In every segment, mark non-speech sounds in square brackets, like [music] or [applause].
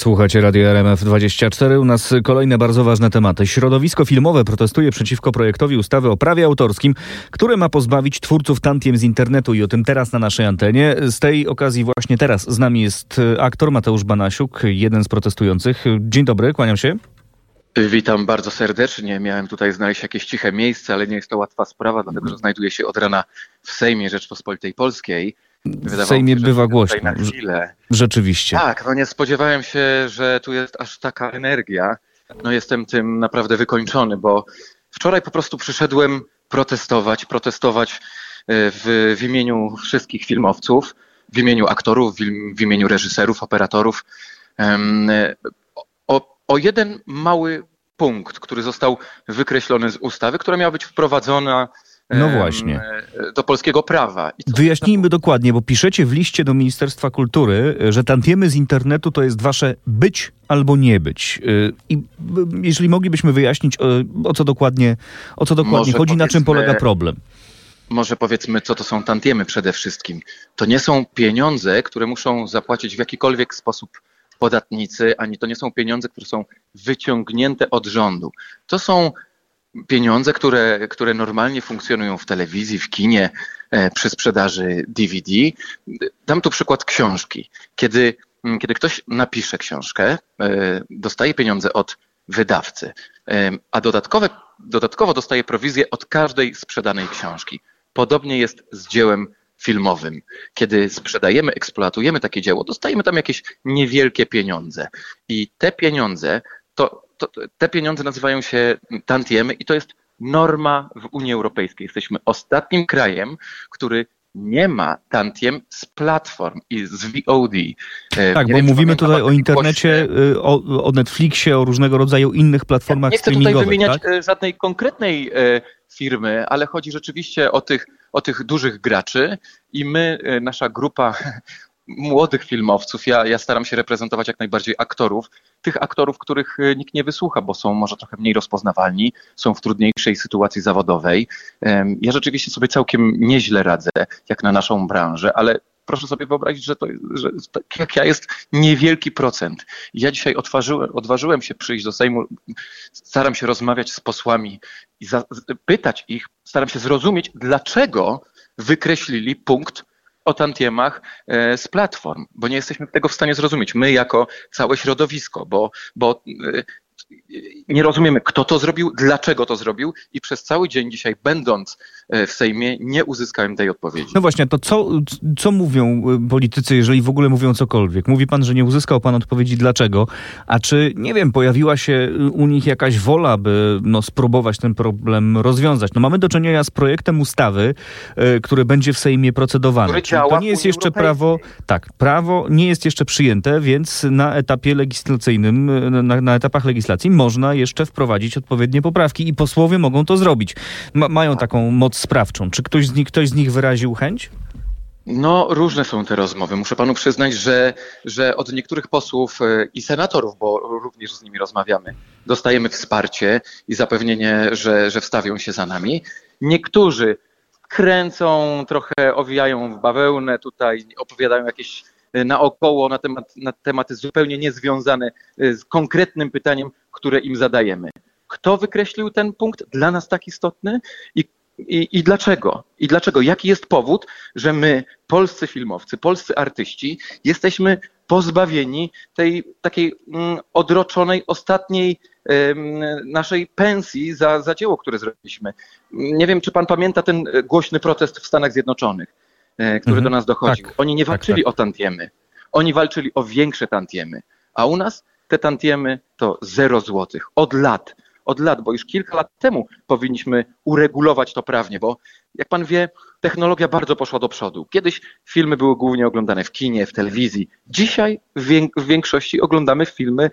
Słuchacie Radio RMF24. U nas kolejne bardzo ważne tematy. Środowisko filmowe protestuje przeciwko projektowi ustawy o prawie autorskim, które ma pozbawić twórców tantiem z internetu i o tym teraz na naszej antenie. Z tej okazji właśnie teraz z nami jest aktor Mateusz Banasiuk, jeden z protestujących. Dzień dobry, kłaniam się. Witam bardzo serdecznie. Miałem tutaj znaleźć jakieś ciche miejsce, ale nie jest to łatwa sprawa, dlatego że znajduję się od rana w Sejmie Rzeczpospolitej Polskiej. Wydawało w Sejmie się, bywa głośno. Na chwilę. Rzeczywiście. Tak, no nie spodziewałem się, że tu jest aż taka energia. No jestem tym naprawdę wykończony, bo wczoraj po prostu przyszedłem protestować, protestować e, w, w imieniu wszystkich filmowców, w imieniu aktorów, w, w imieniu reżyserów, operatorów. O, o jeden mały punkt, który został wykreślony z ustawy, która miała być wprowadzona no właśnie. do polskiego prawa. Wyjaśnijmy dokładnie, bo piszecie w liście do Ministerstwa Kultury, że tantiemy z internetu to jest wasze być albo nie być. Y, I jeżeli moglibyśmy wyjaśnić, o co dokładnie, o co dokładnie chodzi, na czym polega problem. Może powiedzmy, co to są tantiemy przede wszystkim. To nie są pieniądze, które muszą zapłacić w jakikolwiek sposób podatnicy, ani to nie są pieniądze, które są wyciągnięte od rządu. To są pieniądze, które, które normalnie funkcjonują w telewizji, w kinie, e, przy sprzedaży DVD. Dam tu przykład książki. Kiedy, mm, kiedy ktoś napisze książkę, e, dostaje pieniądze od wydawcy, e, a dodatkowe, dodatkowo dostaje prowizję od każdej sprzedanej książki. Podobnie jest z dziełem filmowym. Kiedy sprzedajemy, eksploatujemy takie dzieło, dostajemy tam jakieś niewielkie pieniądze. I te pieniądze to to, te pieniądze nazywają się tantiemy i to jest norma w Unii Europejskiej. Jesteśmy ostatnim krajem, który nie ma tantiem z platform i z VOD. E, tak, nie bo wiem, mówimy tutaj o internecie, y, o, o, Netflixie, o różnego rodzaju innych platformach Nie chcę tutaj wymieniać tak? Żadnej konkretnej e, firmy, ale chodzi rzeczywiście o tych, o tych dużych graczy i my, nasza grupa młodych filmowców. Ja, ja staram się reprezentować jak najbardziej aktorów, tych aktorów, których e, nikt nie wysłucha, bo są może trochę mniej rozpoznawalni, są w trudniejszej sytuacji zawodowej. Ja rzeczywiście sobie całkiem nieźle radzę, jak na naszą branżę, ale proszę sobie wyobrazić, że to że tak jak ja jest niewielki procent. Ja dzisiaj odważyłem, odważyłem się przyjść do Sejmu, staram się rozmawiać z posłami i za, pytać ich, staram się zrozumieć, dlaczego wykreślili punkt o tantiemach e, z platform, bo nie jesteśmy tego w stanie zrozumieć. My jako całe środowisko, bo, bo e, nie rozumiemy, kto to zrobił, dlaczego to zrobił i przez cały dzień dzisiaj, będąc e, w Sejmie, nie uzyskałem tej odpowiedzi. No właśnie, to co, co mówią e, politycy, jeżeli w ogóle mówią cokolwiek? Mówi pan, że nie uzyskał pan odpowiedzi dlaczego, a czy, nie wiem, pojawiła się u nich jakaś wola, by no, spróbować ten problem rozwiązać? No mamy do czynienia z projektem ustawy, który będzie w Sejmie procedowany. Który działa to nie jest jeszcze prawo, tak, prawo nie jest jeszcze przyjęte, więc na etapie legislacyjnym, na, na etapach można jeszcze wprowadzić odpowiednie poprawki i posłowie mogą to zrobić. Ma, mają taką moc sprawczą. Czy ktoś z nich, ktoś z nich wyraził chęć? No, różne są te rozmowy. Muszę panu przyznać, że, że od niektórych posłów e, i senatorów, bo również z nimi rozmawiamy, dostajemy wsparcie i zapewnienie, że, że wstawią się za nami. Niektórzy kręcą, trochę owijają w bawełnę, tutaj opowiadają jakieś e, naokoło na, temat, na tematy zupełnie niezwiązane e, z konkretnym pytaniem, które im zadajemy. Kto wykreślił ten punkt dla nas tak istotny i, i, i dlaczego? I dlaczego? Jaki jest powód, że my, polscy filmowcy, polscy artyści, jesteśmy pozbawieni tej takiej mm, odroczonej, ostatniej naszej pensji za, za dzieło, które zrobiliśmy. Nie wiem, czy pan pamięta ten głośny protest w Stanach Zjednoczonych, e, który mhm, do nas dochodził. Tak, Oni nie tak, walczyli tak, tak. o tantiemy. Oni walczyli o większe tantiemy. A u nas te tantiemy to 0 złotych od lat. Od lat, bo już kilka lat temu powinniśmy uregulować to prawnie, bo jak pan wie, technologia bardzo poszła do przodu. Kiedyś filmy były głównie oglądane w kinie, w telewizji. Dzisiaj w większości oglądamy filmy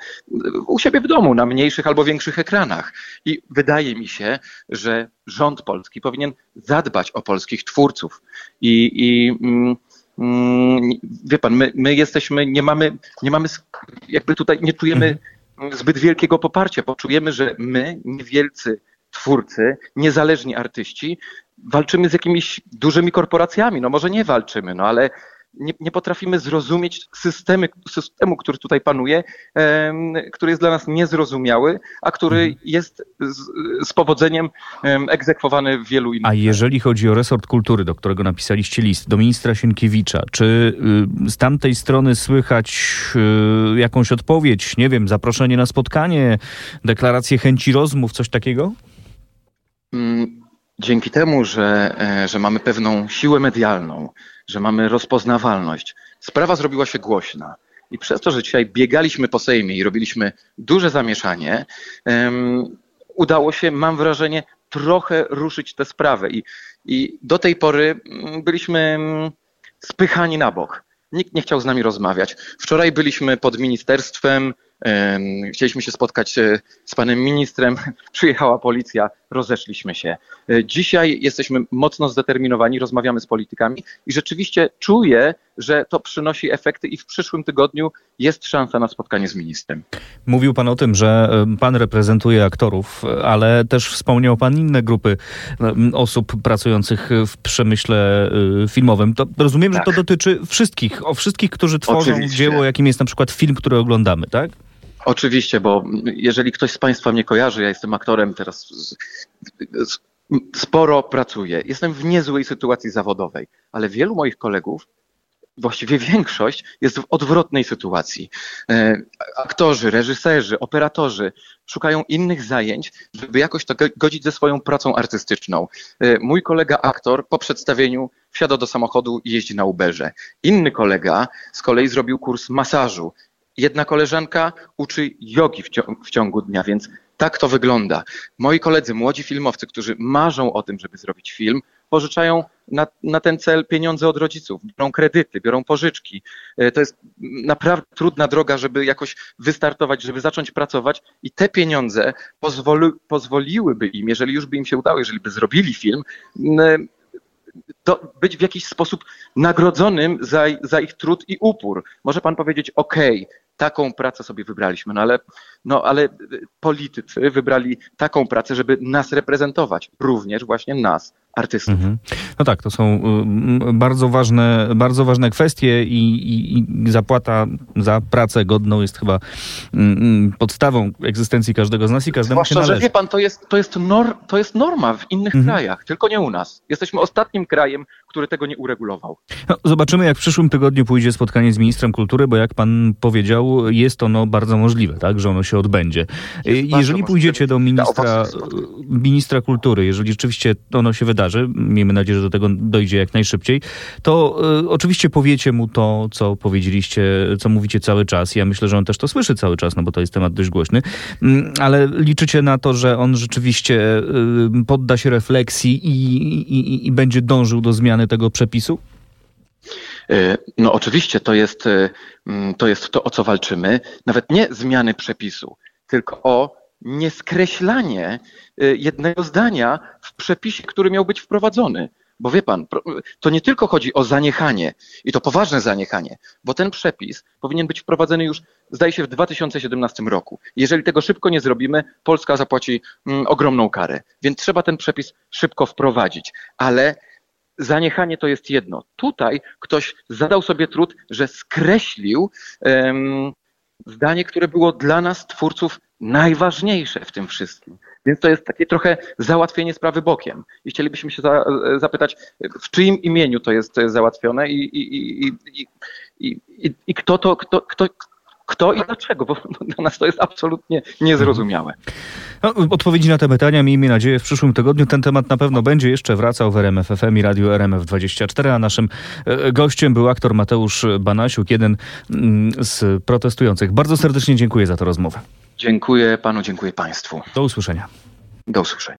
u siebie w domu, na mniejszych albo większych ekranach. I wydaje mi się, że rząd polski powinien zadbać o polskich twórców. I, i Mm, wie pan, my, my jesteśmy, nie mamy, nie mamy, jakby tutaj nie czujemy mhm. zbyt wielkiego poparcia, bo czujemy, że my, niewielcy twórcy, niezależni artyści, walczymy z jakimiś dużymi korporacjami. No może nie walczymy, no ale nie, nie potrafimy zrozumieć systemy, systemu, który tutaj panuje, który jest dla nas niezrozumiały, a który Mhm. jest z, z powodzeniem em, egzekwowany w wielu innych A jeżeli chodzi o resort kultury, do którego napisaliście list, do ministra Sienkiewicza, czy y, z tamtej strony słychać y, jakąś odpowiedź, nie wiem, zaproszenie na spotkanie, deklarację chęci rozmów, coś takiego? Mm, Dzięki temu, że, e, że mamy pewną siłę medialną, że mamy rozpoznawalność, sprawa zrobiła się głośna. I przez to, że dzisiaj biegaliśmy po Sejmie i robiliśmy duże zamieszanie, em, udało się, mam wrażenie, trochę ruszyć tę sprawę. I, I do tej pory mm, byliśmy mm, spychani na bok. Nikt nie chciał z nami rozmawiać. Wczoraj byliśmy pod ministerstwem, em, chcieliśmy się spotkać e, z panem ministrem, [laughs] przyjechała policja, rozeszliśmy się. E, Dzisiaj jesteśmy mocno zdeterminowani, rozmawiamy z politykami i rzeczywiście czuję, że to przynosi efekty i w przyszłym tygodniu jest szansa na spotkanie z ministrem. Mówił pan o tym, że pan reprezentuje aktorów, ale też wspomniał pan inne grupy osób pracujących w przemyśle y, filmowym. To rozumiem, że Tak. to dotyczy wszystkich, o wszystkich, którzy tworzą Oczywiście. dzieło, jakim jest na przykład film, który oglądamy, tak? Oczywiście, bo jeżeli ktoś z Państwa mnie kojarzy, ja jestem aktorem teraz, sporo pracuję. Jestem w niezłej sytuacji zawodowej, ale wielu moich kolegów, właściwie większość, jest w odwrotnej sytuacji. E, Aktorzy, reżyserzy, operatorzy szukają innych zajęć, żeby jakoś to go- godzić ze swoją pracą artystyczną. E, Mój kolega aktor po przedstawieniu wsiada do samochodu i jeździ na Uberze. Inny kolega z kolei zrobił kurs masażu. Jedna koleżanka uczy jogi w ciągu, w ciągu dnia, więc tak to wygląda. Moi koledzy, młodzi filmowcy, którzy marzą o tym, żeby zrobić film, pożyczają na, na ten cel pieniądze od rodziców, biorą kredyty, biorą pożyczki. E, To jest naprawdę trudna droga, żeby jakoś wystartować, żeby zacząć pracować i te pieniądze pozwoli, pozwoliłyby im, jeżeli już by im się udało, jeżeli by zrobili film, m, to być w jakiś sposób nagrodzonym za, za ich trud i upór. Może pan powiedzieć, okej, taką pracę sobie wybraliśmy, no ale, no ale y, politycy wybrali taką pracę, żeby nas reprezentować, również właśnie nas, artystów. Mhm. No tak, to są y, bardzo ważne, bardzo ważne kwestie i, i, i zapłata za pracę godną jest chyba mm, podstawą egzystencji każdego z nas i każdemu się Zwłaszcza, że należy. wie pan, to jest, to jest, nor, to jest norma w innych Mhm. krajach, tylko nie u nas. Jesteśmy ostatnim krajem, który tego nie uregulował. No, zobaczymy, jak w przyszłym tygodniu pójdzie spotkanie z ministrem kultury, bo jak pan powiedział, jest ono bardzo możliwe, tak, że ono się odbędzie. Bardzo Jeżeli możliwe. pójdziecie do ministra, ministra kultury, jeżeli rzeczywiście ono się wydarzy, miejmy nadzieję, że do tego dojdzie jak najszybciej, to y, oczywiście powiecie mu to, co powiedzieliście, co mówicie cały czas. Ja myślę, że on też to słyszy cały czas, no bo to jest temat dość głośny. Mm, Ale liczycie na to, że on rzeczywiście y, podda się refleksji i, i, i będzie dążył do zmiany tego przepisu? Y, No oczywiście to jest, y, mm, to jest to, o co walczymy. Nawet nie zmiany przepisu, tylko o nieskreślanie y, jednego zdania w przepisie, który miał być wprowadzony. Bo wie pan, to nie tylko chodzi o zaniechanie i to poważne zaniechanie, bo ten przepis powinien być wprowadzony już, zdaje się, w 2017 roku. Jeżeli tego szybko nie zrobimy, Polska zapłaci mm, ogromną karę. Więc trzeba ten przepis szybko wprowadzić. Ale zaniechanie to jest jedno. Tutaj ktoś zadał sobie trud, że skreślił zdanie, które było dla nas, twórców, najważniejsze w tym wszystkim. Więc to jest takie trochę załatwienie sprawy bokiem. I chcielibyśmy się za, zapytać, w czyim imieniu to jest załatwione i, i, i, i, kto to, kto, kto, kto i dlaczego, bo [laughs] dla nas to jest absolutnie niezrozumiałe. No, odpowiedzi na te pytania miejmy nadzieję w przyszłym tygodniu. Ten temat na pewno będzie jeszcze wracał w RMF FM i Radio RMF24, a naszym e, gościem był aktor Mateusz Banasiuk, jeden mm, z protestujących. Bardzo serdecznie dziękuję za tę rozmowę. Dziękuję panu, dziękuję państwu. Do usłyszenia. Do usłyszenia.